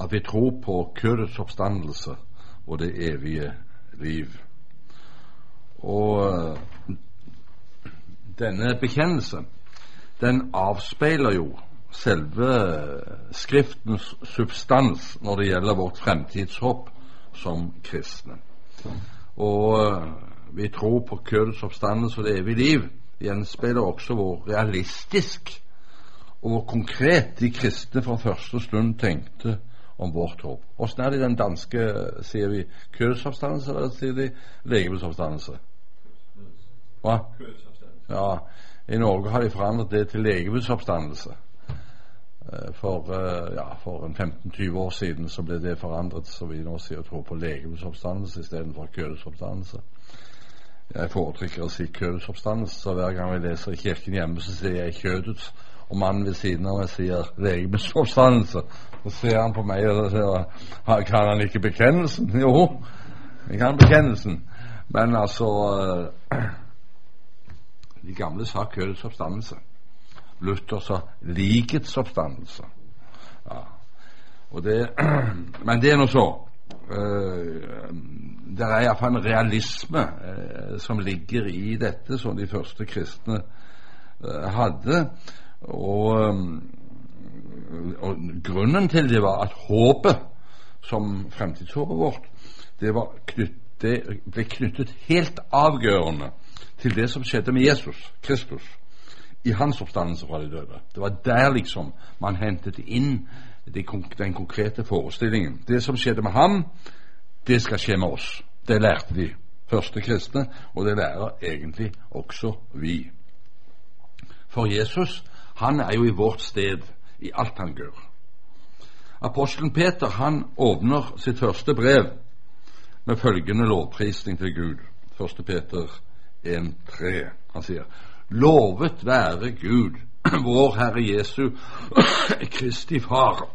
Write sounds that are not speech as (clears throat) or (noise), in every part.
at vi tror på kødets oppstandelse og det evige liv. Og eh, denne bekjennelse, den avspeiler jo selve Skriftens substans når det gjelder vårt fremtidshåp som kristne. Og eh, vi tror på kødets oppstandelse og det evige liv gjenspeiler også hvor realistisk og hvor konkret de kristne fra første stund tenkte om vårt håp. Åssen er det i den danske, sier vi kødsoppstandelse, eller sier de legemsoppstandelse? Hva? Ja, I Norge har de forandret det til legemsoppstandelse. Eh, for, eh, ja, for 15-20 år siden så ble det forandret, så vi nå sier tror på legemsoppstandelse istedenfor kødets oppstandelse. Jeg foretrekker å si kødsoppstandelse, så hver gang vi leser i kirken hjemme, så sier jeg kjødets. Og mannen ved siden av meg sier legemets. Så ser han på meg og sier Kan han ikke bekjennelsen? (laughs) Jo, jeg kan bekjennelsen. Men altså eh, (clears throat) De gamle sa kødets oppstandelse. Luther sa likets oppstandelse. Ja. Det, (clears throat) men det er nå så. Uh, det er iallfall en realisme uh, som ligger i dette, som de første kristne hadde. Og, um, og, grunnen til det var at håpet, som fremtidshåpet vårt, det, knytt, det ble knyttet helt avgjørende til det som skjedde med Jesus Kristus i hans oppstandelse fra de døde. Det var der liksom man hentet inn den konkrete forestillingen. Det som skjedde med ham, det skal skje med oss. Det lærte de første kristne, og det lærer egentlig også vi. For Jesus, han er jo i vårt sted i alt han gjør. Apostelen Peter han åpner sitt første brev med følgende lovprisning til Gud. 1. Peter 1,3. Han sier Lovet være Gud, (clears throat) vår Herre Jesu (clears throat) Kristi Far,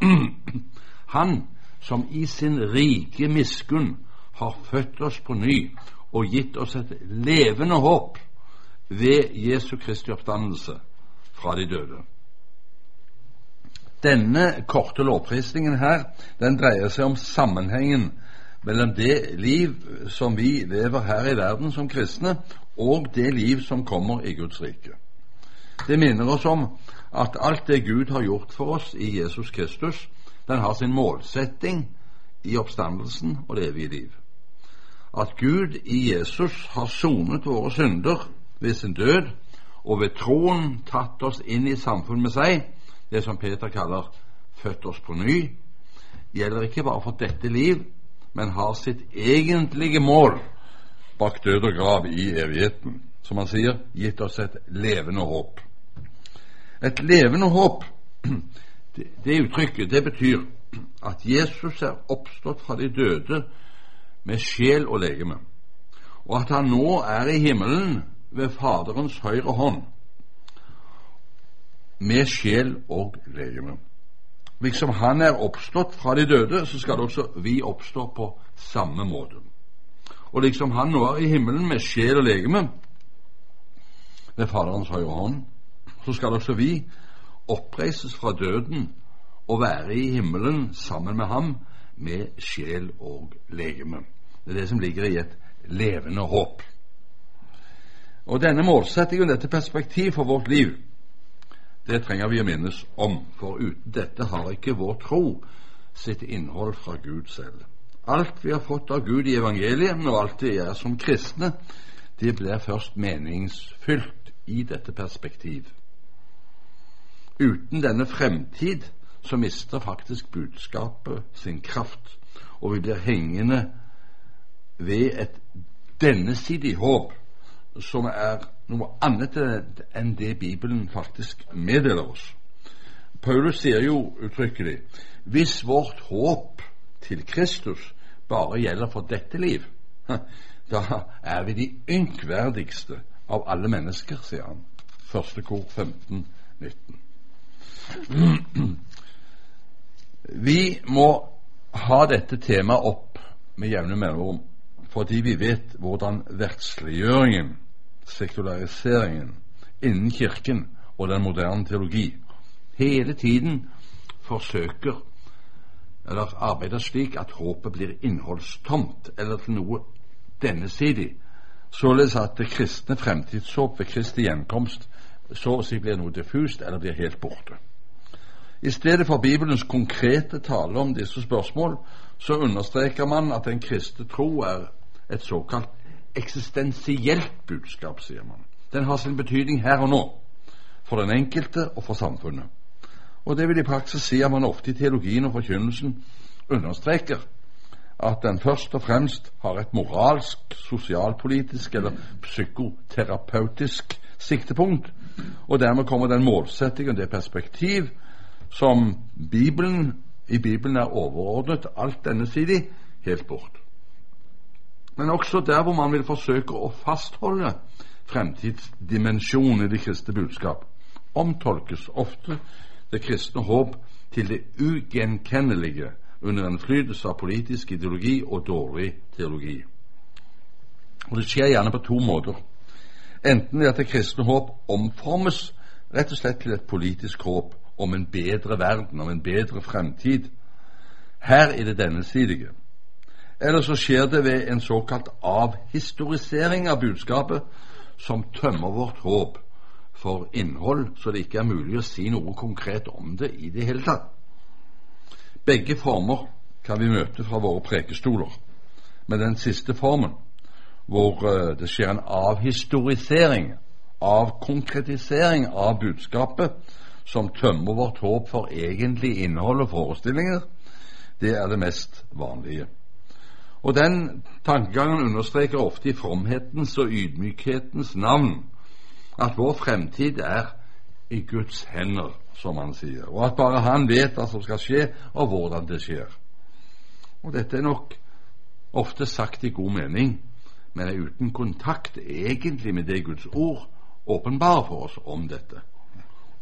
(clears throat) Han som i sin rike miskunn har født oss på ny og gitt oss et levende håp ved Jesu Kristi oppstandelse fra de døde. Denne korte lovprisningen her, den dreier seg om sammenhengen mellom det liv som vi lever her i verden som kristne, og det liv som kommer i Guds rike. Det minner oss om at alt det Gud har gjort for oss i Jesus Kristus, den har sin målsetting i oppstandelsen og det evige liv. At Gud i Jesus har sonet våre synder ved sin død, og ved troen tatt oss inn i samfunn med seg, det som Peter kaller født oss på ny, gjelder ikke bare for dette liv, men har sitt egentlige mål bak død og grav i evigheten. Som han sier, gitt oss et levende håp. Et levende håp, (clears throat) det, det uttrykket, det betyr at Jesus er oppstått fra de døde med sjel og legeme, og at han nå er i himmelen ved Faderens høyre hånd med sjel og legeme. Liksom han er oppstått fra de døde, så skal det også vi oppstå på samme måte. Og liksom han nå er i himmelen med sjel og legeme ved Faderens høyre hånd, så skal også vi oppreises fra døden og være i himmelen sammen med ham med sjel og legeme. Det er det som ligger i et levende håp. Og denne målsettingen, dette perspektiv for vårt liv, det trenger vi å minnes om, for uten dette har ikke vår tro sitt innhold fra Gud selv. Alt vi har fått av Gud i evangeliet, og alt vi er som kristne, det blir først meningsfylt i dette perspektiv. Uten denne fremtid så mister faktisk budskapet sin kraft, og vi blir hengende ved et dennesidig håp som er noe annet enn det Bibelen faktisk meddeler oss. Paulus sier jo uttrykkelig hvis vårt håp til Kristus bare gjelder for dette liv, (laughs) da er vi de ynkverdigste av alle mennesker, sier han. Første kor 15, 19. (clears throat) Vi må ha dette temaet opp med jevne mellomrom, fordi vi vet hvordan verdsliggjøringen, sekulariseringen, innen Kirken og den moderne teologi hele tiden forsøker eller arbeider slik at håpet blir innholdstomt eller til noe dennesidig, således at det kristne fremtidshåp ved Kristi gjenkomst så å si blir noe diffust eller blir helt borte. I stedet for Bibelens konkrete tale om disse spørsmål, så understreker man at den kristne tro er et såkalt eksistensielt budskap, sier man. Den har sin betydning her og nå, for den enkelte og for samfunnet. Og Det vil i praksis si at man ofte i teologien og forkynnelsen understreker at den først og fremst har et moralsk, sosialpolitisk eller psykoterapeutisk siktepunkt, og dermed kommer den målsetting og det perspektiv som Bibelen, i Bibelen er overordnet alt denne siden, helt bort. Men også der hvor man vil forsøke å fastholde fremtidsdimensjonen i det kristne budskap, omtolkes ofte det kristne håp til det ugjenkennelige under innflytelse av politisk ideologi og dårlig teologi. Og Det skjer gjerne på to måter. Enten ved at det kristne håp omformes rett og slett til et politisk håp om en bedre verden, om en bedre fremtid. Her er det dennesidige. Eller så skjer det ved en såkalt avhistorisering av budskapet som tømmer vårt håp for innhold, så det ikke er mulig å si noe konkret om det i det hele tatt. Begge former kan vi møte fra våre prekestoler, men den siste formen, hvor eh, det skjer en avhistorisering, avkonkretisering av budskapet, som tømmer vårt håp for egentlig innhold og forestillinger, det er det mest vanlige. Og Den tankegangen understreker ofte i fromhetens og ydmykhetens navn at vår fremtid er i Guds hender, som han sier, og at bare Han vet hva som skal skje, og hvordan det skjer. Og Dette er nok ofte sagt i god mening, men er uten kontakt egentlig med det Guds ord åpenbarer for oss om dette.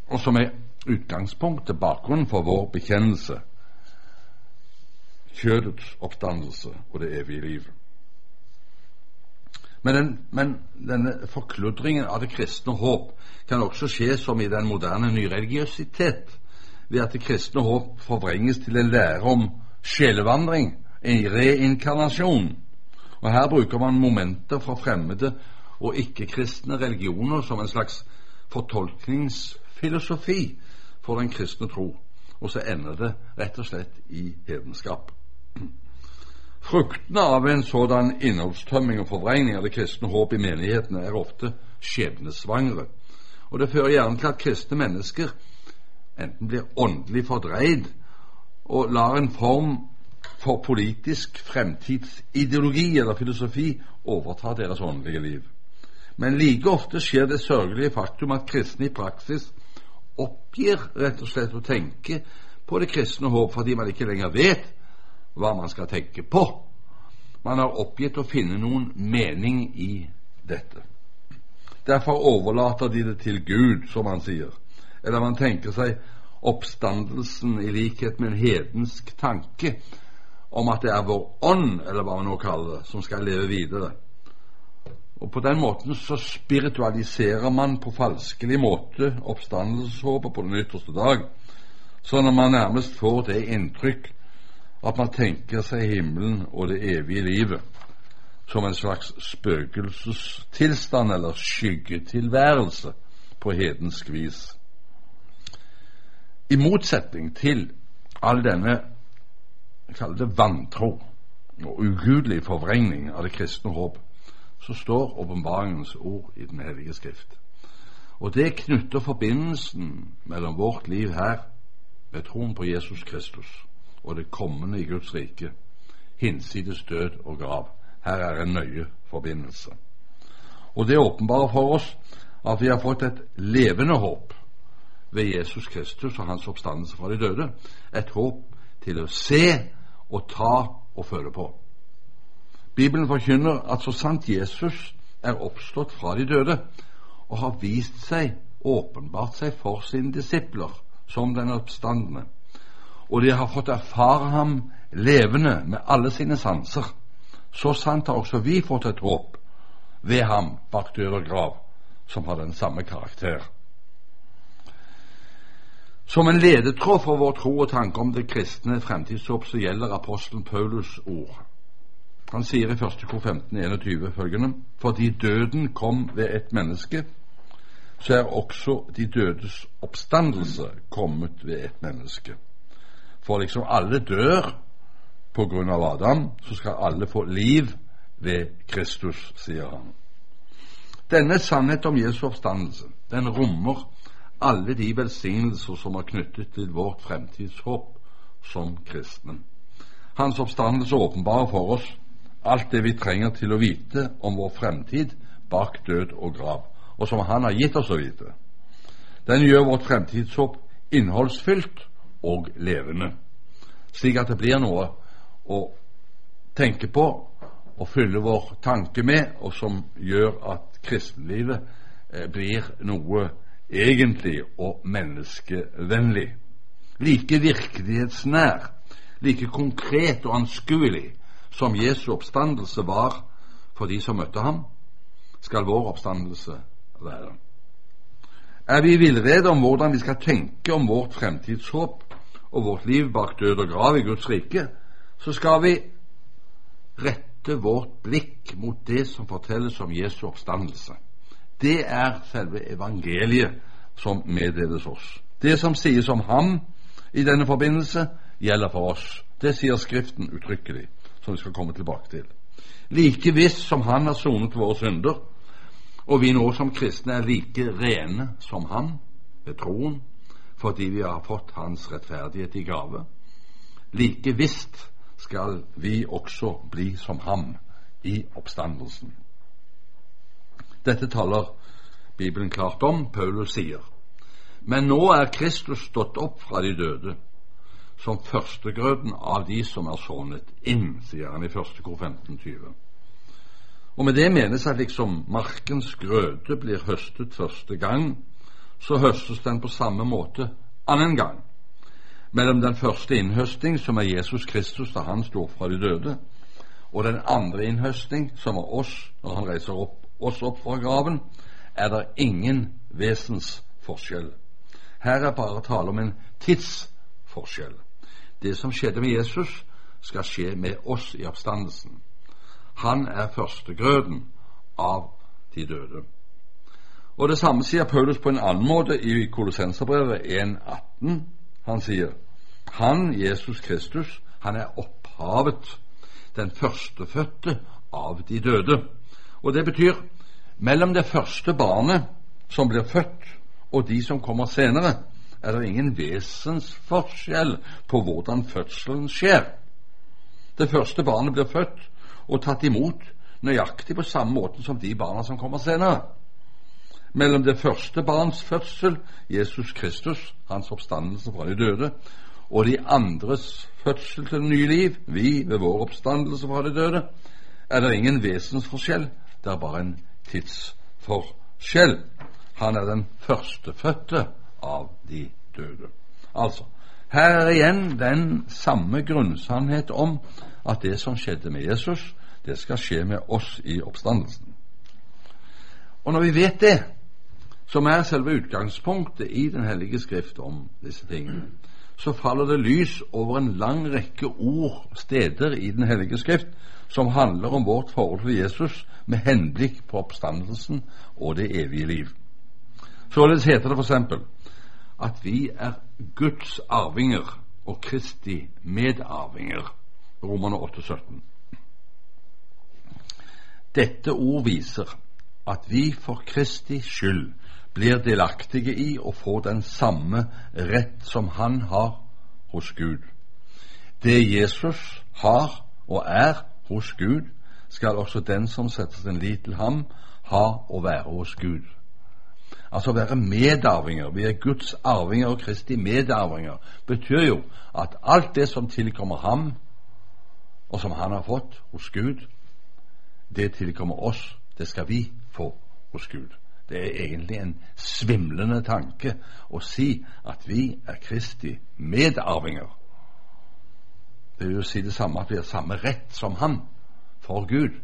Og som er utgangspunktet, bakgrunnen for vår bekjennelse, kjødets oppdannelse og det evige liv. Men, den, men, denne forkludringen av det kristne håp kan også skje som i den moderne nyreligiøsitet, ved at det kristne håp forvrenges til en lære om sjelevandring, en reinkarnasjon. Og Her bruker man momenter fra fremmede og ikke-kristne religioner som en slags fortolknings filosofi for den kristne tro, og så ender det rett og slett i hedenskap. Fruktene av en sådan innholdstømming og forvrengning av det kristne håp i menighetene er ofte skjebnesvangre, og det fører gjerne til at kristne mennesker enten blir åndelig fordreid og lar en form for politisk fremtidsideologi eller filosofi overta deres åndelige liv. Men like ofte skjer det sørgelige faktum at kristne i praksis oppgir rett og slett å tenke på det kristne håp fordi man ikke lenger vet hva man skal tenke på. Man har oppgitt å finne noen mening i dette. Derfor overlater de det til Gud, som han sier. Eller man tenker seg oppstandelsen i likhet med en hedensk tanke om at det er vår ånd, eller hva man nå kaller det, som skal leve videre. Og På den måten så spiritualiserer man på falskelig måte oppstandelseshåpet på den ytterste dag, sånn at man nærmest får det inntrykk at man tenker seg himmelen og det evige livet som en slags spøkelsestilstand eller skyggetilværelse på hedensk vis. I motsetning til all denne kall det vantro og ugudelig forvrengning av det kristne håp, så står åpenbaringens ord i Den hellige skrift. Og det knytter forbindelsen mellom vårt liv her, med troen på Jesus Kristus, og det kommende i Guds rike, hinsides død og grav. Her er en nøye forbindelse. Og det åpenbarer for oss at vi har fått et levende håp ved Jesus Kristus og hans oppstandelse fra de døde. Et håp til å se og ta og føle på. Bibelen forkynner at så sant Jesus er oppstått fra de døde og har vist seg, åpenbart seg for sine disipler som den oppstandende, og de har fått erfare ham levende med alle sine sanser, så sant har også vi fått et håp ved ham bak død og grav, som har den samme karakter. Som en ledetråd for vår tro og tanke om det kristne fremtidshåp, så gjelder apostelen Paulus ord. Han sier i 1. kor 15, 21 følgende Fordi døden kom ved et menneske, så er også de dødes oppstandelse kommet ved et menneske. For liksom alle dør på grunn av Adam, så skal alle få liv ved Kristus, sier han. Denne sannhet om Jesu oppstandelse, den rommer alle de velsignelser som er knyttet til vårt fremtidshåp som kristne. Hans oppstandelse åpenbarer for oss alt det vi trenger til å vite om vår fremtid bak død og grav, og som Han har gitt oss å vite. Den gjør vårt fremtidshåp innholdsfylt og levende, slik at det blir noe å tenke på og fylle vår tanke med, og som gjør at kristenlivet eh, blir noe egentlig og menneskevennlig. Like virkelighetsnær, like konkret og anskuelig som Jesu oppstandelse var for de som møtte ham, skal vår oppstandelse være. Er vi i villrede om hvordan vi skal tenke om vårt fremtidshåp og vårt liv bak død og grav i Guds rike, så skal vi rette vårt blikk mot det som fortelles om Jesu oppstandelse. Det er selve evangeliet som meddeles oss. Det som sies om ham i denne forbindelse, gjelder for oss. Det sier Skriften uttrykkelig, som vi skal komme tilbake til. Like visst som han har sonet våre synder, og vi nå som kristne er like rene som han ved troen, fordi vi har fått hans rettferdighet i gave, like visst skal vi også bli som ham i oppstandelsen. Dette taler Bibelen klart om. Paulus sier Men nå er Kristus stått opp fra de døde, som førstegrøden av de som er sovnet inn, sier han i 1. kor 1520. Og med det menes at liksom markens grøde blir høstet første gang, så høstes den på samme måte annen gang. Mellom den første innhøsting, som er Jesus Kristus da han står fra de døde, og den andre innhøsting, som er oss når han reiser opp, oss opp fra graven, er det ingen vesensforskjell. Her er bare tale om en tidsforskjell. Det som skjedde med Jesus, skal skje med oss i oppstandelsen. Han er førstegrøden av de døde. Og Det samme sier Paulus på en annen måte i Kolossenserbrevet 1,18. Han sier han, Jesus Kristus, han er opphavet, den førstefødte av de døde. Og det betyr mellom det første barnet som blir født, og de som kommer senere, er det ingen vesensforskjell på hvordan fødselen skjer. Det første barnet blir født og tatt imot nøyaktig på samme måte som de barna som kommer senere. Mellom det første barns fødsel, Jesus Kristus, hans oppstandelse fra de døde, og de andres fødsel til nye liv, vi ved vår oppstandelse fra de døde, er det ingen vesensforskjell. Det er bare en tidsforskjell. Han er den førstefødte av de døde. Altså, her er igjen den samme grunnsannhet om at det som skjedde med Jesus, det skal skje med oss i oppstandelsen. Og når vi vet det, som er selve utgangspunktet i Den hellige skrift om disse tingene, så faller det lys over en lang rekke ord, steder i Den hellige skrift, som handler om vårt forhold til Jesus med henblikk på oppstandelsen og det evige liv. Således heter det f.eks. at vi er Guds arvinger og Kristi medarvinger. Romerne 8,17. Dette ord viser at vi for Kristi skyld blir delaktige i å få den samme rett som han har hos Gud. Det Jesus har og er hos Gud, skal også den som setter sin lit til ham, ha og være hos Gud. Altså være medarvinger. Vi er Guds arvinger og Kristi medarvinger. betyr jo at alt det som tilkommer ham, og som han har fått hos Gud, det tilkommer oss. Det skal vi få hos Gud. Det er egentlig en svimlende tanke å si at vi er Kristi medarvinger. Det vil jo si det samme at vi har samme rett som Han for Gud.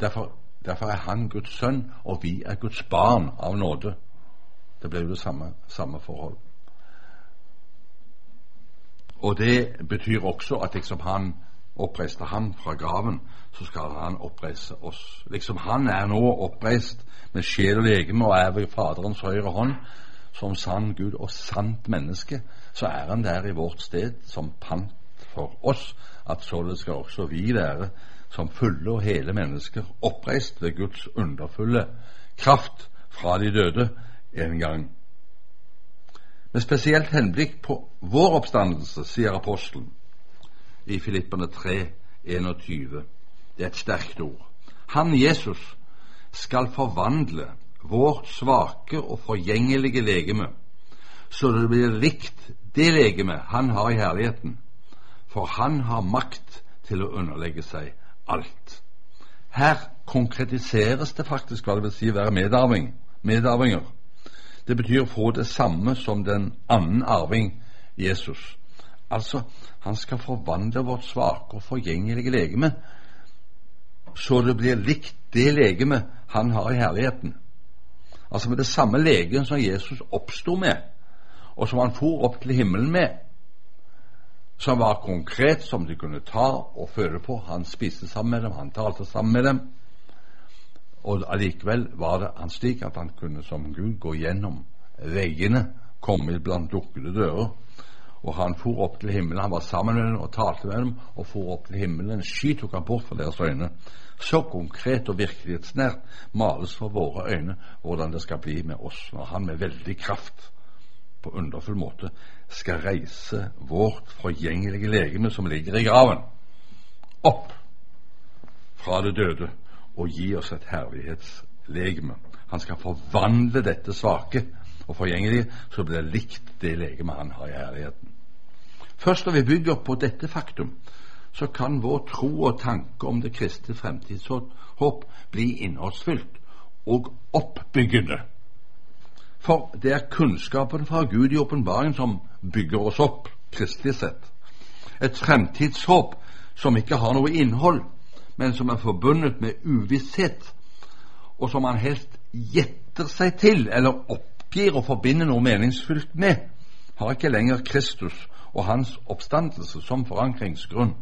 Derfor Derfor er han Guds sønn, og vi er Guds barn av nåde. Det blir jo samme, samme forhold. Og det betyr også at liksom han oppreiste ham fra graven, så skal han oppreise oss. Liksom han er nå oppreist med sjel og legeme og er ved Faderens høyre hånd som sann Gud og sant menneske, så er han der i vårt sted som pant for oss, at således skal også vi være som fulle og hele mennesker oppreist ved Guds underfulle kraft fra de døde en gang. Med spesielt henblikk på vår oppstandelse, sier apostelen i Filippene 3, 21. Det er et sterkt ord. Han, Jesus, skal forvandle vårt svake og forgjengelige legeme, så det blir likt det legeme han har i herligheten, for han har makt til å underlegge seg alt. Her konkretiseres det faktisk hva det vil si å være medarving, medarvinger. Det betyr å få det samme som den annen arving, Jesus. Altså, han skal forvandle vårt svake og forgjengelige legeme så det blir likt det legeme han har i herligheten. Altså med det samme legen som Jesus oppsto med, og som han for opp til himmelen med, som var konkret, som de kunne ta og føle på. Han spiste sammen med dem, han talte sammen med dem. Og allikevel var det han slik at han kunne som Gud gå gjennom veggene, komme blant lukkede dører. Og han for opp til himmelen. Han var sammen med dem og talte med dem, og for opp til himmelen. Sky tok han bort fra deres øyne. Så konkret og virkelighetsnært males for våre øyne hvordan det skal bli med oss når han med veldig kraft på underfull måte skal reise vårt forgjengelige legeme som ligger i graven, opp fra det døde og gi oss et herlighetslegeme. Han skal forvandle dette svake og forgjengelige så blir det likt det legeme han har i herligheten. Først når vi bygger på dette faktum, så kan vår tro og tanke om det kristne fremtidshåp bli innholdsfylt og oppbyggende. For det er kunnskapen fra Gud i åpenbaringen som bygger oss opp, kristelig sett. Et fremtidshåp som ikke har noe innhold, men som er forbundet med uvisshet, og som man helst gjetter seg til eller oppgir å forbinde noe meningsfylt med, har ikke lenger Kristus og hans oppstandelse som forankringsgrunn.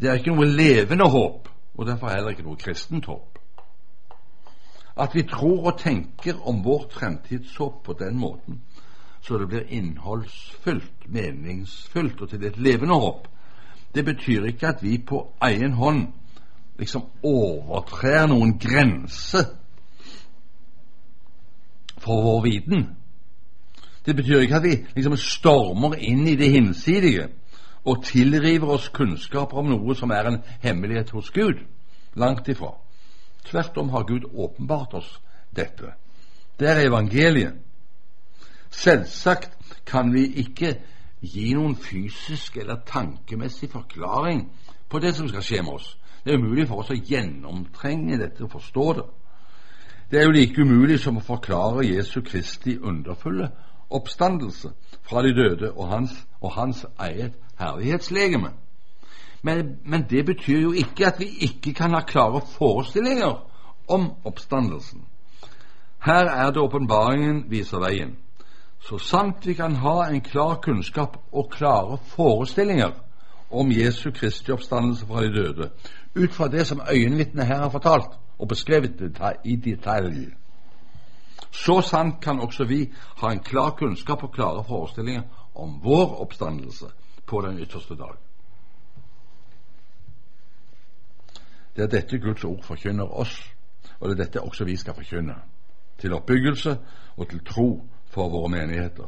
Det er ikke noe levende håp, og derfor heller ikke noe kristent håp. At vi tror og tenker om vårt fremtidshåp på den måten, så det blir innholdsfullt, meningsfullt og til et levende håp, det betyr ikke at vi på egen hånd liksom overtrer noen grense for vår viten. Det betyr ikke at vi liksom stormer inn i det hinsidige og tilriver oss kunnskaper om noe som er en hemmelighet hos Gud. Langt ifra. Tvert om har Gud åpenbart oss dette. Det er evangeliet. Selvsagt kan vi ikke gi noen fysisk eller tankemessig forklaring på det som skal skje med oss. Det er umulig for oss å gjennomtrenge dette og forstå det. Det er jo like umulig som å forklare Jesu Kristi underfulle oppstandelse fra de døde og hans, og hans eget herlighetslegeme. Men, men, det betyr jo ikke at vi ikke kan ha klare forestillinger om oppstandelsen. Her er det åpenbaringen viser veien. Så sant vi kan ha en klar kunnskap og klare forestillinger om Jesu Kristi oppstandelse fra de døde, ut fra det som øyenvitnet her har fortalt og beskrevet i detalj, så sant kan også vi ha en klar kunnskap og klare forestillinger om vår oppstandelse på den ytterste dag. Det er dette Guds ord forkynner oss, og det er dette også vi skal forkynne. Til oppbyggelse og til tro for våre menigheter.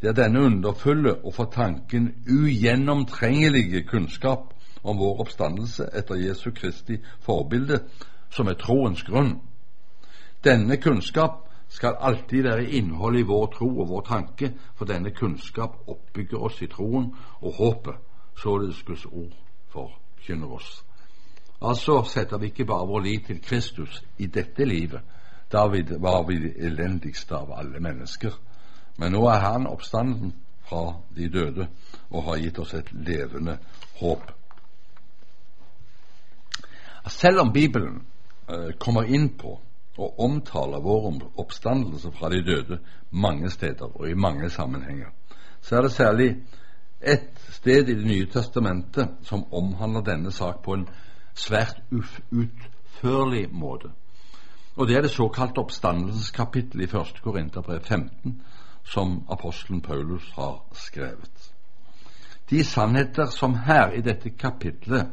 Det er denne underfulle og for tanken ugjennomtrengelige kunnskap om vår oppstandelse etter Jesu Kristi forbilde som er troens grunn. Denne kunnskap skal alltid være innhold i vår tro og vår tanke, for denne kunnskap oppbygger oss i troen og håpet, således Guds ord forkynner oss. Altså setter vi ikke bare vår lit til Kristus i dette livet, da var vi det elendigste av alle mennesker. Men nå er Han oppstanden fra de døde og har gitt oss et levende håp. selv om Bibelen eh, kommer inn på og omtaler vår oppstandelse fra de døde mange steder og i mange sammenhenger, så er det særlig ett sted i Det nye testamentet som omhandler denne sak på en svært utførlig måte. Og Det er det såkalte oppstandelseskapittelet i 1. Korinterbrev 15, som apostelen Paulus har skrevet. De sannheter som her i dette kapitlet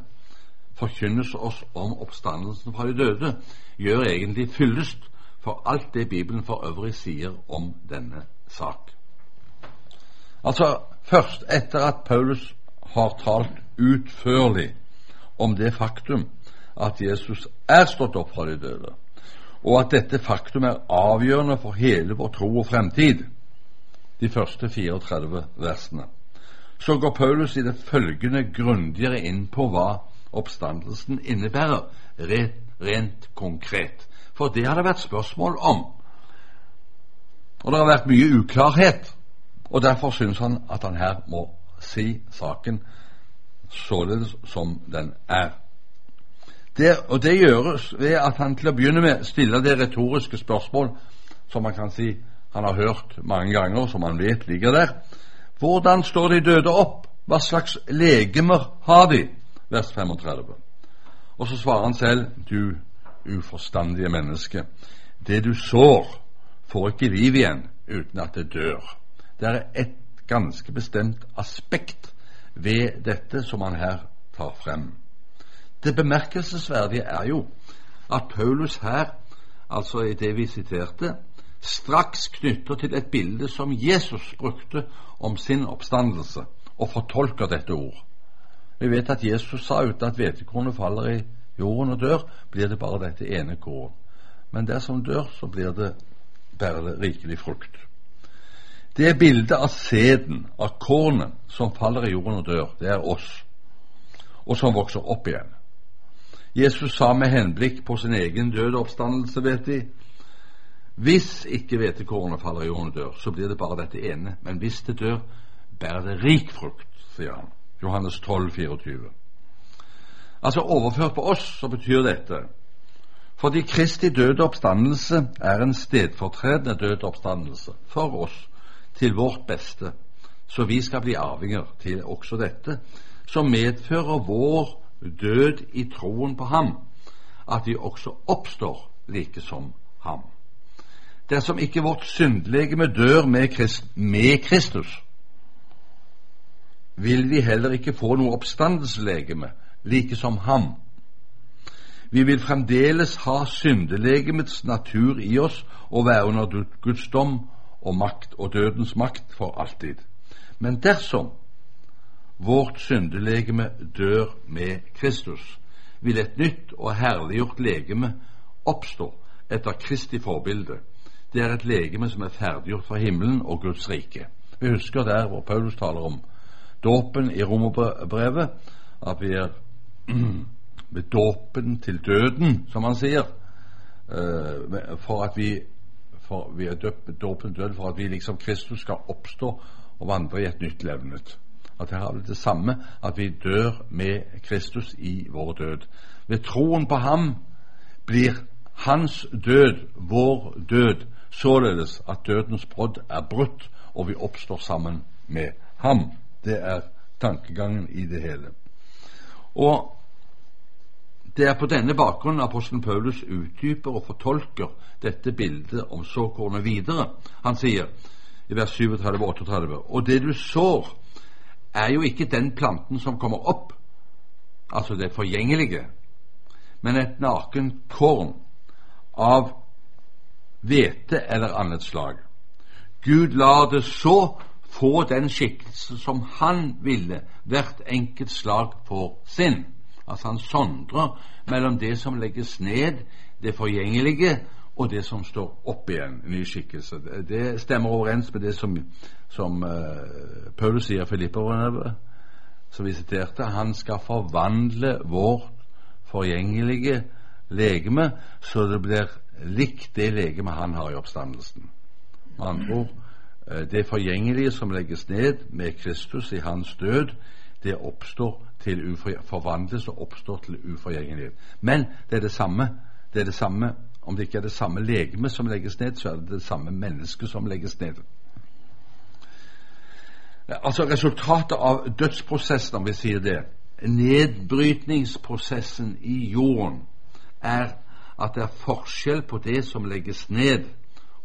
forkynnes oss om oppstandelsen fra de døde, gjør egentlig fyllest for alt det Bibelen for øvrig sier om denne sak. Altså først etter at Paulus har talt utførlig om det faktum at Jesus er stått opp fra de døde, og at dette faktum er avgjørende for hele vår tro og fremtid, de første 34 versene, så går Paulus i det følgende grundigere inn på hva oppstandelsen innebærer, rent, rent konkret. For det har det vært spørsmål om. Og det har vært mye uklarhet. Og derfor syns han at han her må si saken således som den er. Det, og det gjøres ved at han til å begynne med stiller det retoriske spørsmål som man kan si han har hørt mange ganger, som han vet ligger der. Hvordan står de døde opp? Hva slags legemer har de? Vers 35. Og så svarer han selv, du uforstandige menneske, det du sår, får ikke liv igjen uten at det dør. Det er et ganske bestemt aspekt ved dette som han her tar frem. Det bemerkelsesverdige er jo at Paulus her, altså i det vi siterte, straks knytter til et bilde som Jesus brukte om sin oppstandelse, og fortolker dette ord. Vi vet at Jesus sa uten at hvetekornet faller i jorden og dør, blir det bare dette ene korn. Men dersom dør, så blir det, det rikelig frukt. Det er bildet av sæden, av kornet, som faller i jorden og dør. Det er oss, og som vokser opp igjen. Jesus sa med henblikk på sin egen døde oppstandelse, vet de, hvis ikke hvetekornet faller i jorden og dør, så blir det bare dette ene. Men hvis det dør, bærer det rik frukt, sier han. Johannes 12, 24. Altså overført på oss så betyr dette fordi Kristi døde oppstandelse er en stedfortredende død oppstandelse for oss til vårt beste, så vi skal bli arvinger til også dette, som medfører vår død i troen på ham, at vi også oppstår like som ham. Dersom ikke vårt syndlegeme dør med, Christ, med Kristus, vil vi heller ikke få noe oppstandelseslegeme, like som ham. Vi vil fremdeles ha syndelegemets natur i oss og være under Guds dom og makt og dødens makt for alltid. Men dersom vårt syndelegeme dør med Kristus, vil et nytt og herliggjort legeme oppstå etter Kristi forbilde. Det er et legeme som er ferdiggjort fra himmelen og Guds rike. Vi husker der hvor Paulus taler om dåpen i romerbrevet, at vi er (clears throat) ved dåpen til døden, som han sier, uh, for at vi for vi er døpt dåpen døden for at vi liksom Kristus skal oppstå og vandre i et nytt levnet. At her har vi det samme, at vi dør med Kristus i vår død. Ved troen på ham blir hans død vår død, således at dødens brodd er brutt, og vi oppstår sammen med ham. Det er tankegangen i det hele. Og det er på denne bakgrunnen apostelen Paulus utdyper og fortolker dette bildet om såkornet videre. Han sier i vers 37 og 38 Og det du sår, er jo ikke den planten som kommer opp, altså det forgjengelige, men et naken korn av hvete eller annet slag. Gud lar det så få den skikkelse som han ville hvert enkelt slag for sin. Altså han sondrer mellom det som legges ned, det forgjengelige, og det som står opp igjen, ny skikkelse. Det stemmer overens med det som, som uh, Paulus sier Filipperne, som vi siterte. Han skal forvandle vårt forgjengelige legeme så det blir likt det legeme han har i oppstandelsen. Med andre ord, det forgjengelige som legges ned med Kristus i hans død, det oppstår til forvandles og oppstår til uforgjengelighet. Men det er det samme. Det er det samme. Om det ikke er det samme legeme som legges ned, så er det det samme mennesket som legges ned. Altså Resultatet av dødsprosessen, om vi sier det, nedbrytningsprosessen i jorden, er at det er forskjell på det som legges ned,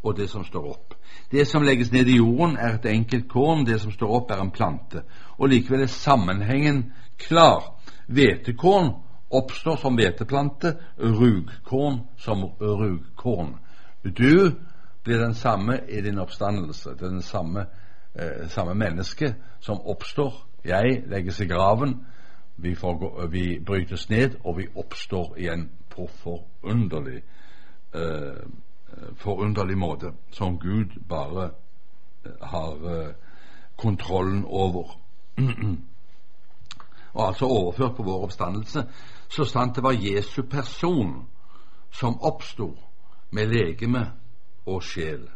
og det som står opp. Det som legges ned i jorden, er et enkelt korn, det som står opp, er en plante. Og likevel er sammenhengen klar. Hvetekorn oppstår som hveteplante, rugkorn som rugkorn. Du blir den samme i din oppstandelse. Den samme, eh, samme menneske som oppstår. Jeg legges i graven, vi, gå, vi, brytes ned, og vi oppstår igjen på forunderlig eh, forunderlig måte, som Gud bare eh, har eh, kontrollen over. (clears throat) og altså overført på vår oppstandelse, så sant det var Jesu person som oppsto med legeme og sjel,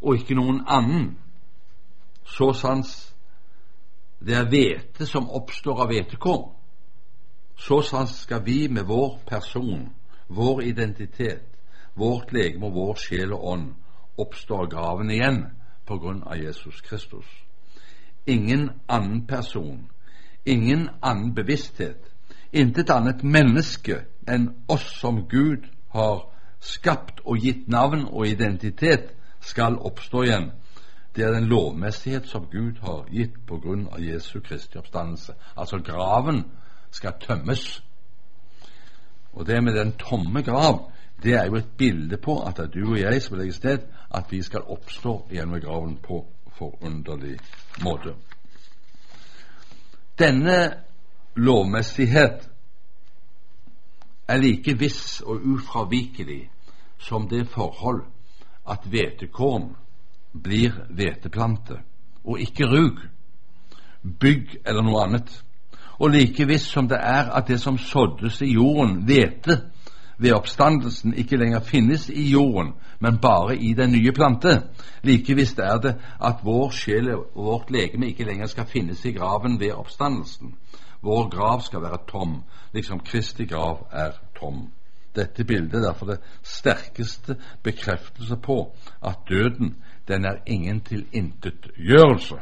og ikke noen annen. Så sans det er hvete som oppstår av hvetekorn, så sans skal vi med vår person, vår identitet, vårt legeme og vår sjel og ånd oppstår graven igjen på grunn av Jesus Kristus. Ingen annen person, ingen annen bevissthet, intet annet menneske enn oss som Gud har skapt og gitt navn og identitet, skal oppstå igjen. Det er den lovmessighet som Gud har gitt på grunn av Jesu Kristi oppstandelse. Altså graven skal tømmes. Og det med den tomme grav det er jo et bilde på at det er du og jeg som legger sted, at vi skal oppstå igjen ved graven på forunderlig måte. Denne lovmessighet er like viss og ufravikelig som det forhold at hvetekorn blir hveteplante og ikke rug, bygg eller noe annet. Og like viss som det er at det som såddes i jorden, hvete, ved oppstandelsen ikke lenger finnes i jorden, men bare i den nye plante. Like visst er det at vår sjel og vårt legeme ikke lenger skal finnes i graven ved oppstandelsen. Vår grav skal være tom, liksom Kristi grav er tom. Dette bildet er derfor det sterkeste bekreftelse på at døden, den er ingen tilintetgjørelse.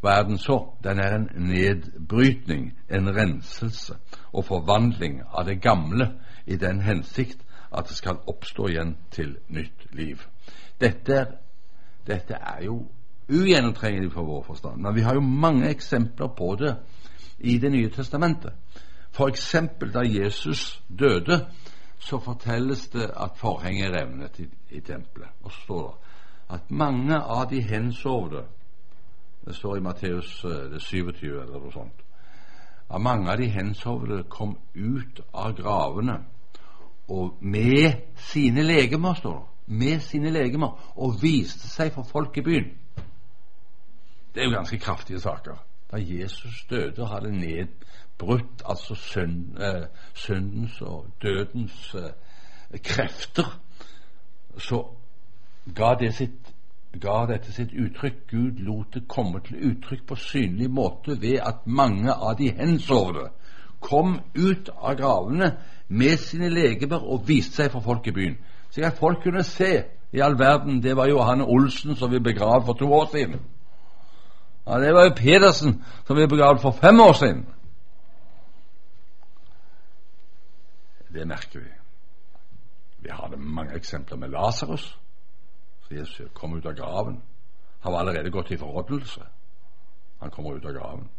Hva er den så? Den er en nedbrytning, en renselse og forvandling av det gamle i den hensikt at det skal oppstå igjen til nytt liv. Dette dette er jo ugjennomtrengelig for vår forstand, men vi har jo mange eksempler på det i Det nye testamentet. For eksempel da Jesus døde, så fortelles det at forhenget revnet i, i tempelet. Og så står det at mange av de hensovne Det står i Matteus 27 eh, eller noe sånt. At mange av de hensovne kom ut av gravene og med sine legemer, står det. Med sine legemer. Og viste seg for folk i byen. Det er jo ganske kraftige saker. Da Jesus døde og hadde nedbrutt altså synd, eh, syndens og dødens eh, krefter, så ga, det sitt, ga dette sitt uttrykk. Gud lot det komme til uttrykk på synlig måte ved at mange av de hensovne kom ut av gravene med sine legemer og viste seg for folk i byen. Så at folk kunne se i all verden Det var Johanne Olsen som vi begravde for to år siden. Ja, Det var jo Pedersen som vi begravde for fem år siden. Det merker vi. Vi hadde mange eksempler med Lasarus. Jesus kom ut av graven. Han var allerede gått i forrådnelse. Han kommer ut av graven.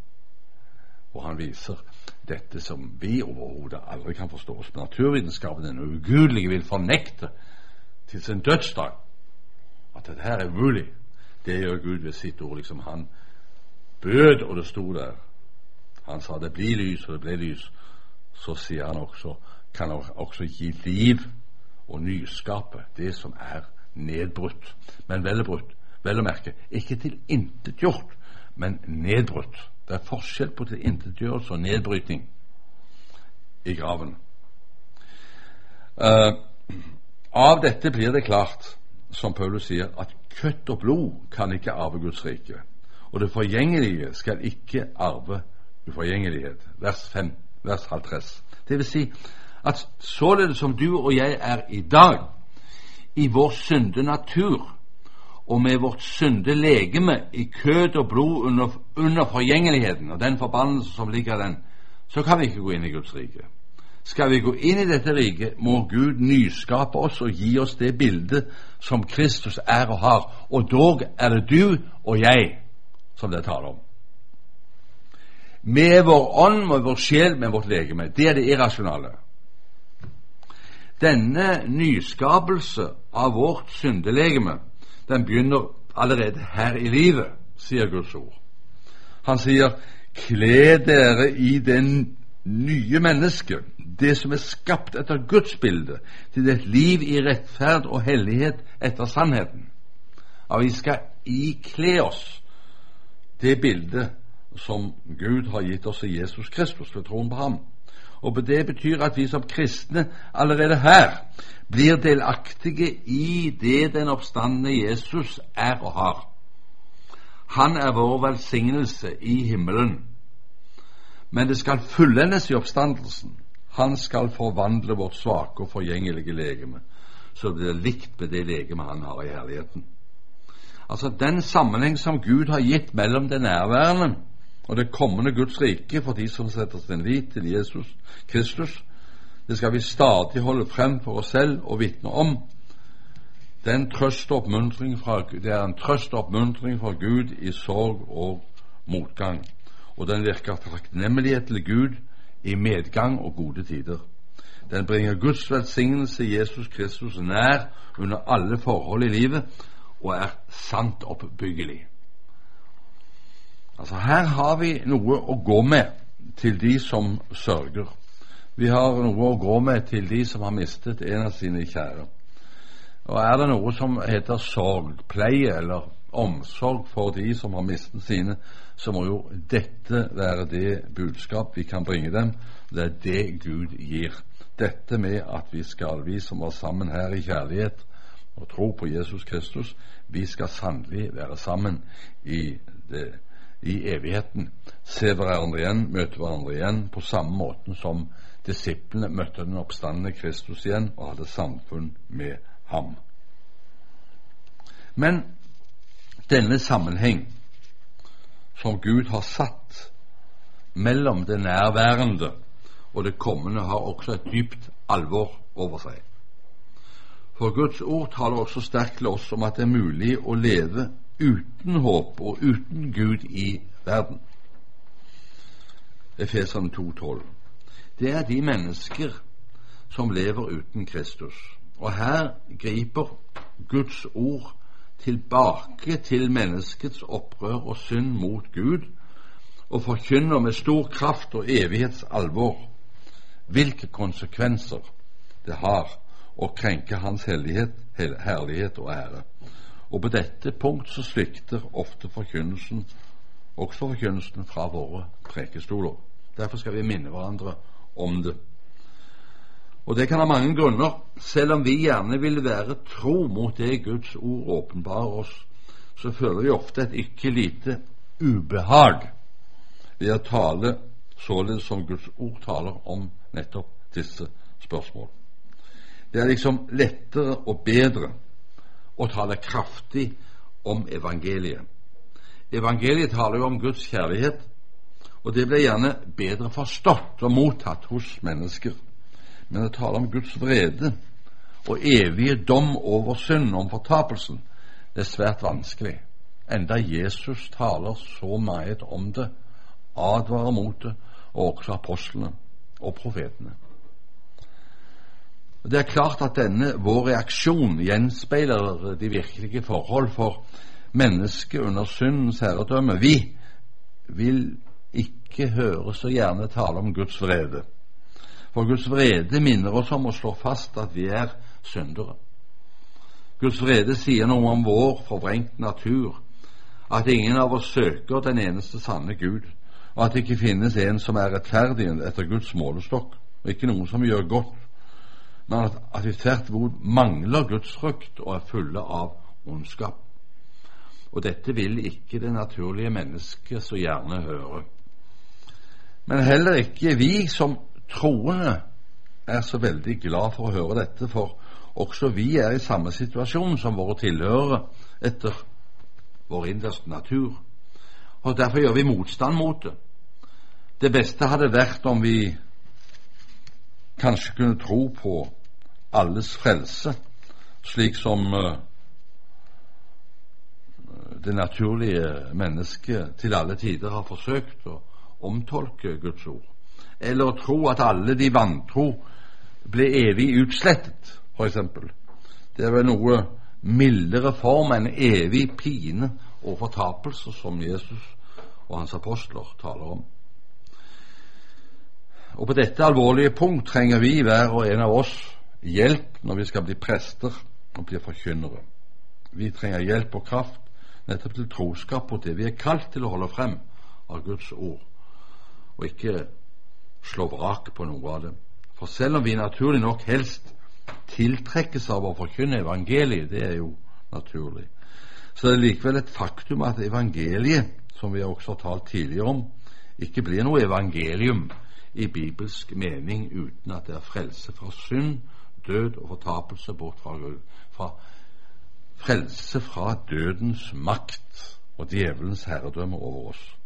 Og han viser dette som vi overhodet aldri kan forstå. Som naturvitenskapen den ugudelige vil fornekte til sin dødsdag. At dette her er mulig. Det gjør Gud ved sitt ord. liksom Han bød, og det sto der. Han sa det blir lys, og det ble lys. Så sier han også kan også gi liv og nyskape det som er nedbrutt. Men velbrutt, vel å merke, ikke tilintetgjort, men nedbrutt. Det er forskjell på tilintetgjørelse og nedbrytning i graven. Uh, av dette blir det klart, som Paulus sier, at kjøtt og blod kan ikke arve Guds rike. og det forgjengelige skal ikke arve uforgjengelighet. Vers 5, vers 50. Det vil si at således som du og jeg er i dag, i vår synde natur og med vårt synde legeme i kød og blod under, under forgjengeligheten og den forbannelse som ligger den, så kan vi ikke gå inn i Guds rike. Skal vi gå inn i dette riket, må Gud nyskape oss og gi oss det bildet som Kristus er og har. Og dog er det du og jeg som det taler om. Med vår ånd, med vår sjel, med vårt legeme. Det er det irrasjonale. Denne nyskapelse av vårt syndelegeme, den begynner allerede her i livet, sier Guds ord. Han sier, kle dere i den nye mennesket, det som er skapt etter Guds bilde, til et liv i rettferd og hellighet etter sannheten. At vi skal ikle oss det bildet som Gud har gitt oss i Jesus Kristus ved troen på ham. Og Det betyr at vi som kristne allerede her blir delaktige i det den oppstandende Jesus er og har. Han er vår velsignelse i himmelen. Men det skal fullendes i oppstandelsen. Han skal forvandle vårt svake og forgjengelige legeme, så det blir likt med det legeme han har i herligheten. Altså den sammenheng som Gud har gitt mellom det nærværende og det kommende Guds rike for de som setter sin lit til Jesus Kristus, det skal vi stadig holde frem for oss selv og vitne om. Den trøst og oppmuntring fra, det er en trøst og oppmuntring fra Gud i sorg og motgang, og den virker takknemlighet til Gud i medgang og gode tider. Den bringer Guds velsignelse Jesus Kristus nær under alle forhold i livet og er sant oppbyggelig. Altså Her har vi noe å gå med til de som sørger. Vi har noe å gå med til de som har mistet en av sine kjære. Og Er det noe som heter sorgpleie eller omsorg for de som har mistet sine, så må jo dette være det budskap vi kan bringe dem. Det er det Gud gir. Dette med at vi skal, vi som var sammen her i kjærlighet og tro på Jesus Kristus, vi skal sannelig være sammen i det i evigheten se hverandre igjen, møte hverandre igjen, på samme måten som disiplene møtte den oppstandende Kristus igjen og hadde samfunn med ham. Men denne sammenheng som Gud har satt mellom det nærværende og det kommende, har også et dypt alvor over seg. For Guds ord taler også sterkt til oss om at det er mulig å leve uten håp og uten Gud i verden. Efeserne 2,12. Det er de mennesker som lever uten Kristus. Og her griper Guds ord tilbake til menneskets opprør og synd mot Gud, og forkynner med stor kraft og evighetsalvor hvilke konsekvenser det har å krenke Hans hellighet, herlighet og ære. Og på dette punkt så svikter ofte forkynnelsen, også forkynnelsen fra våre prekestoler. Derfor skal vi minne hverandre om det. Og det kan ha mange grunner. Selv om vi gjerne vil være tro mot det Guds ord åpenbarer oss, så føler vi ofte et ikke lite ubehag ved å tale således som Guds ord taler om nettopp disse spørsmål. Det er liksom lettere og bedre og taler kraftig om evangeliet. Evangeliet taler jo om Guds kjærlighet, og det blir gjerne bedre forstått og mottatt hos mennesker. Men det taler om Guds vrede og evige dom over synd, om fortapelsen, det er svært vanskelig. Enda Jesus taler så meget om det, advarer mot det, og også apostlene og profetene. Og Det er klart at denne vår reaksjon gjenspeiler de virkelige forhold for mennesket under syndens herredømme. Vi vil ikke høre så gjerne tale om Guds vrede. For Guds vrede minner oss om å slå fast at vi er syndere. Guds vrede sier noe om vår forvrengt natur, at ingen av oss søker den eneste sanne Gud, og at det ikke finnes en som er rettferdig etter Guds målestokk, og ikke noen som gjør godt men at, at vi tvert imot mangler Guds frykt og er fulle av ondskap. Og dette vil ikke det naturlige mennesket så gjerne høre. Men heller ikke vi som troende er så veldig glad for å høre dette, for også vi er i samme situasjon som våre tilhørere etter vår innerste natur. Og Derfor gjør vi motstand mot det. Det beste hadde vært om vi kanskje kunne tro på alles frelse, slik som uh, det naturlige mennesket til alle tider har forsøkt å omtolke Guds ord. Eller å tro at alle de vantro ble evig utslettet, f.eks. Det er vel noe mildere form enn evig pine og fortapelse som Jesus og hans apostler taler om. Og På dette alvorlige punkt trenger vi, hver og en av oss, hjelp når vi skal bli prester og bli forkynnere. Vi trenger hjelp og kraft nettopp til troskap mot det vi er kalt til å holde frem av Guds ord, og ikke slå vrak på noe av det. For selv om vi naturlig nok helst tiltrekkes av å forkynne evangeliet, det er jo naturlig, så er det likevel et faktum at evangeliet, som vi også har talt tidligere om, ikke blir noe evangelium i bibelsk mening uten at det er frelse fra synd, død og fortapelse bort fra Gud. Fra frelse fra dødens makt og djevelens herredømme over oss.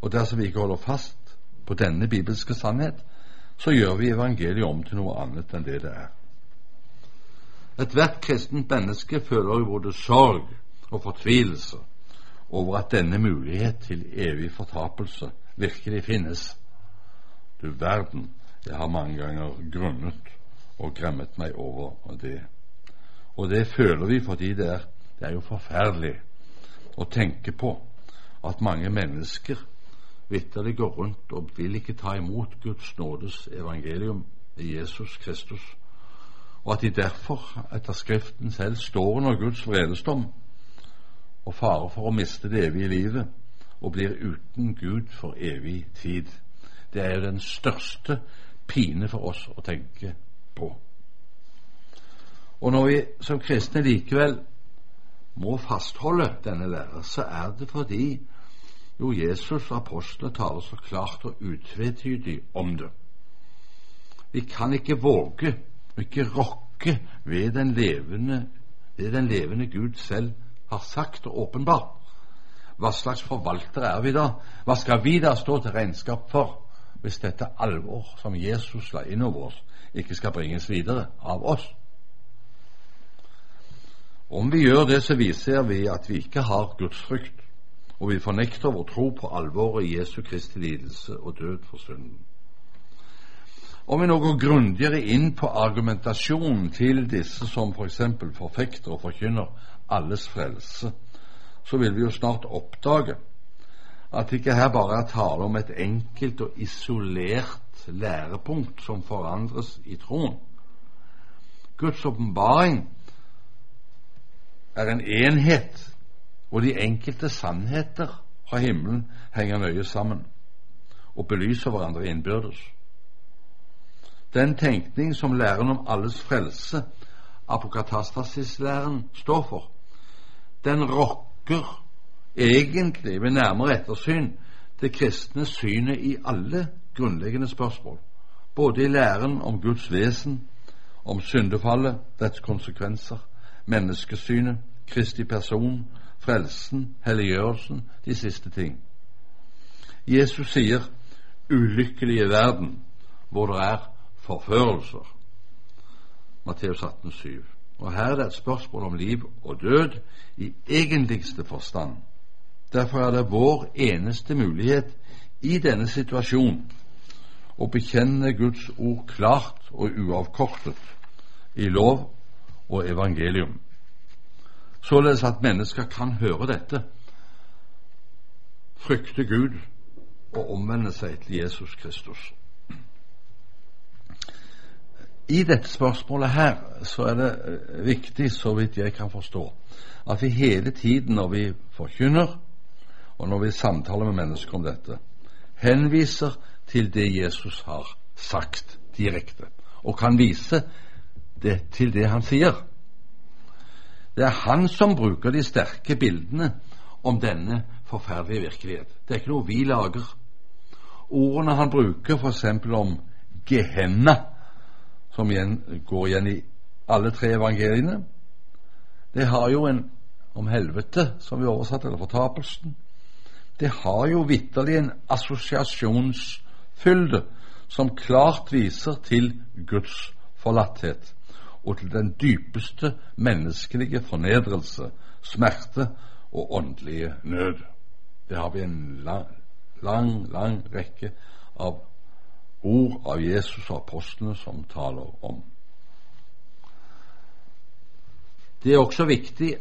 Og dersom vi ikke holder fast på denne bibelske sannhet, så gjør vi evangeliet om til noe annet enn det det er. Ethvert kristent menneske føler jo både sorg og fortvilelse over at denne mulighet til evig fortapelse virkelig finnes. Du verden, jeg har mange ganger grunnet og gremmet meg over det. Og det føler vi fordi det er, det er jo forferdelig å tenke på at mange mennesker vitterlig går rundt og vil ikke ta imot Guds nådes evangelium i Jesus Kristus, og at de derfor, etter Skriften selv, står under Guds vredesdom og fare for å miste det evige livet og blir uten Gud for evig tid. Det er jo den største pine for oss å tenke på. Og når vi som kristne likevel må fastholde denne lære, så er det fordi jo, Jesus og apostlene taler så klart og utvetydig om det. Vi kan ikke våge, ikke rokke ved den levende, det den levende Gud selv har sagt og åpenbart. Hva slags forvaltere er vi da? Hva skal vi da stå til regnskap for hvis dette alvor som Jesus la inn over oss, ikke skal bringes videre av oss? Om vi gjør det, så viser vi at vi ikke har Guds frykt og vi fornekter vår tro på alvoret i Jesu Kristi lidelse og død for synden. Om vi nå går grundigere inn på argumentasjonen til disse som f.eks. For forfekter og forkynner alles frelse, så vil vi jo snart oppdage at det ikke her bare er tale om et enkelt og isolert lærepunkt som forandres i troen. Guds åpenbaring er en enhet og de enkelte sannheter fra himmelen henger nøye sammen og belyser hverandre innbyrdes. Den tenkning som læren om alles frelse, apokatastasis-læren, står for, den rokker egentlig ved nærmere ettersyn det kristne synet i alle grunnleggende spørsmål, både i læren om Guds vesen, om syndefallet, dets konsekvenser, menneskesynet, Kristi person, frelsen, helliggjørelsen, de siste ting. Jesus sier 'ulykkelige verden', hvor det er forførelser. Matteus 18, 18,7. Og her er det et spørsmål om liv og død i egentligste forstand. Derfor er det vår eneste mulighet i denne situasjonen å bekjenne Guds ord klart og uavkortet i lov og evangelium således at mennesker kan høre dette, frykte Gud og omvende seg til Jesus Kristus. I dette spørsmålet her så er det eh, viktig, så vidt jeg kan forstå, at vi hele tiden når vi forkynner, og når vi samtaler med mennesker om dette, henviser til det Jesus har sagt direkte, og kan vise det til det han sier. Det er han som bruker de sterke bildene om denne forferdelige virkelighet. Det er ikke noe vi lager. Ordene han bruker f.eks. om Gehenna, som går igjen i alle tre evangeliene, det har jo en om helvete, som vi oversatte, eller fortapelsen. Det har jo vitterlig en assosiasjonsfylde som klart viser til Guds forlatthet og til den dypeste menneskelige fornedrelse, smerte og åndelige nød. Det har vi en lang, lang, lang rekke av ord av Jesus og apostlene som taler om. Det er også viktig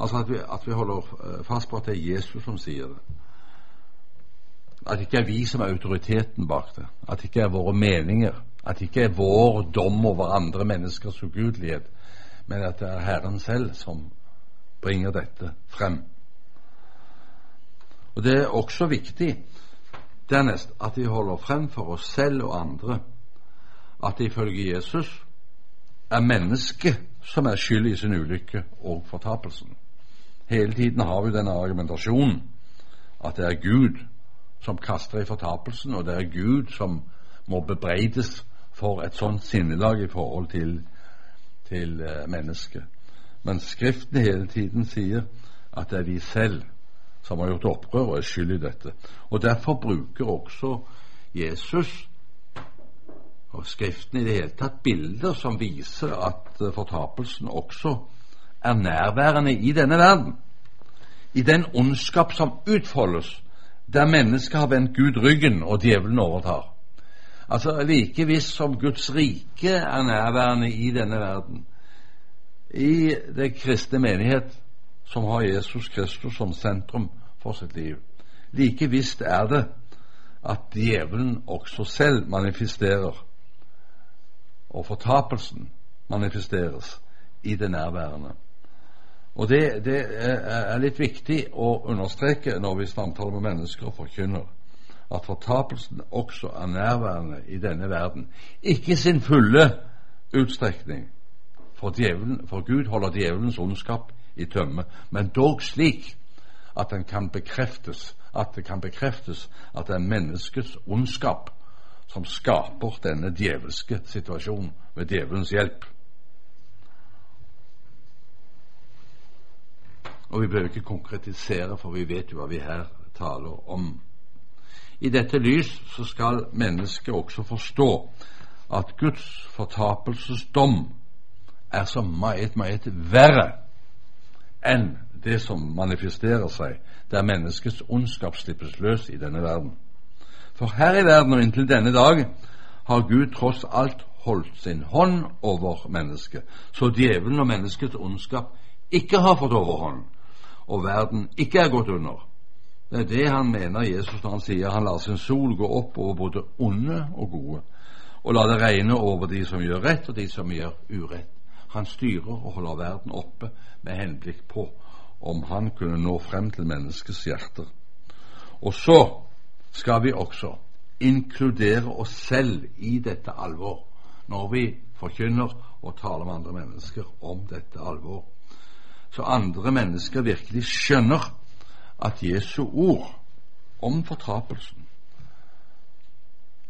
altså at, vi, at vi holder eh, fast på at det er Jesus som sier det. At det ikke er vi som er autoriteten bak det. At det ikke er våre meninger. At det ikke er vår dom over andre menneskers ugudelighet, men at det er Herren selv som bringer dette frem. Og Det er også viktig dernest at vi holder frem for oss selv og andre at det ifølge Jesus er mennesket som er skyld i sin ulykke og fortapelsen. Hele tiden har vi denne argumentasjonen at det er Gud som kaster i fortapelsen, og det er Gud som må bebreides for et sånt sinnelag i forhold til, til uh, mennesket. Men Skriften hele tiden sier at det er vi selv som har gjort opprør og er skyld i dette. Og Derfor bruker også Jesus og Skriften i det hele tatt bilder som viser at uh, fortapelsen også er nærværende i denne verden. I den ondskap som utfoldes der mennesket har vendt Gud ryggen og djevelen overtar. Altså like visst som Guds rike er nærværende i denne verden, i det kristne menighet som har Jesus Kristus som sentrum for sitt liv, like visst er det at djevelen også selv manifesterer, og fortapelsen manifesteres i det nærværende. Og Det, det er litt viktig å understreke når vi samtaler med mennesker og forkynner, at fortapelsen også er nærværende i denne verden. Ikke sin fulle utstrekning, for, djevelen, for Gud holder djevelens ondskap i tømme, men dog slik at den kan bekreftes, at det kan bekreftes at det er menneskets ondskap som skaper denne djevelske situasjonen ved djevelens hjelp. Og vi behøver ikke konkretisere, for vi vet jo hva vi her taler om. I dette lys så skal mennesket også forstå at Guds fortapelsesdom er så meget, meget verre enn det som manifesterer seg der menneskets ondskap slippes løs i denne verden. For her i verden og inntil denne dag har Gud tross alt holdt sin hånd over mennesket, så djevelen og menneskets ondskap ikke har fått overhånd, og verden ikke er gått under. Det er det han mener Jesus når han sier han lar sin sol gå opp over både onde og gode, og lar det regne over de som gjør rett, og de som gjør urett. Han styrer og holder verden oppe med henblikk på om han kunne nå frem til menneskets hjerter. Og så skal vi også inkludere oss selv i dette alvor når vi forkynner og taler med andre mennesker om dette alvor så andre mennesker virkelig skjønner at Jesu ord om fortapelsen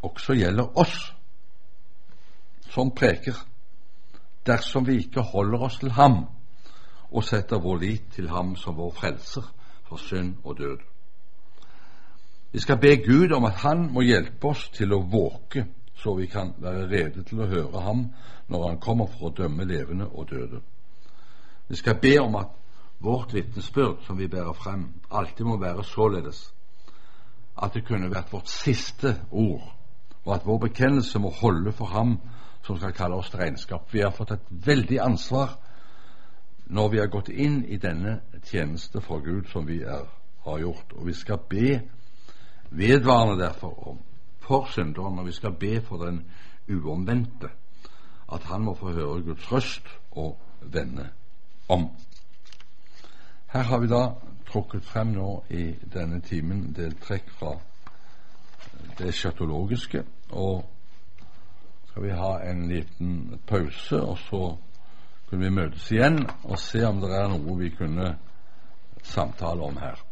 også gjelder oss som preker, dersom vi ikke holder oss til ham og setter vår lit til ham som vår frelser for synd og død. Vi skal be Gud om at Han må hjelpe oss til å våke, så vi kan være rede til å høre ham når Han kommer for å dømme levende og døde. Vi skal be om at vårt vitnesbyrd som vi bærer frem, alltid må være således at det kunne vært vårt siste ord, og at vår bekjennelse må holde for ham som skal kalle oss til regnskap. Vi har fått et veldig ansvar når vi har gått inn i denne tjeneste for Gud som vi er, har gjort, og vi skal be vedvarende derfor om for synderen, og vi skal be for den uomvendte, at han må få høre Guds røst og vende om. Her har vi da trukket frem nå i denne timen deltrekk fra det sjatologiske, Og skal vi ha en liten pause, og så kunne vi møtes igjen og se om det er noe vi kunne samtale om her.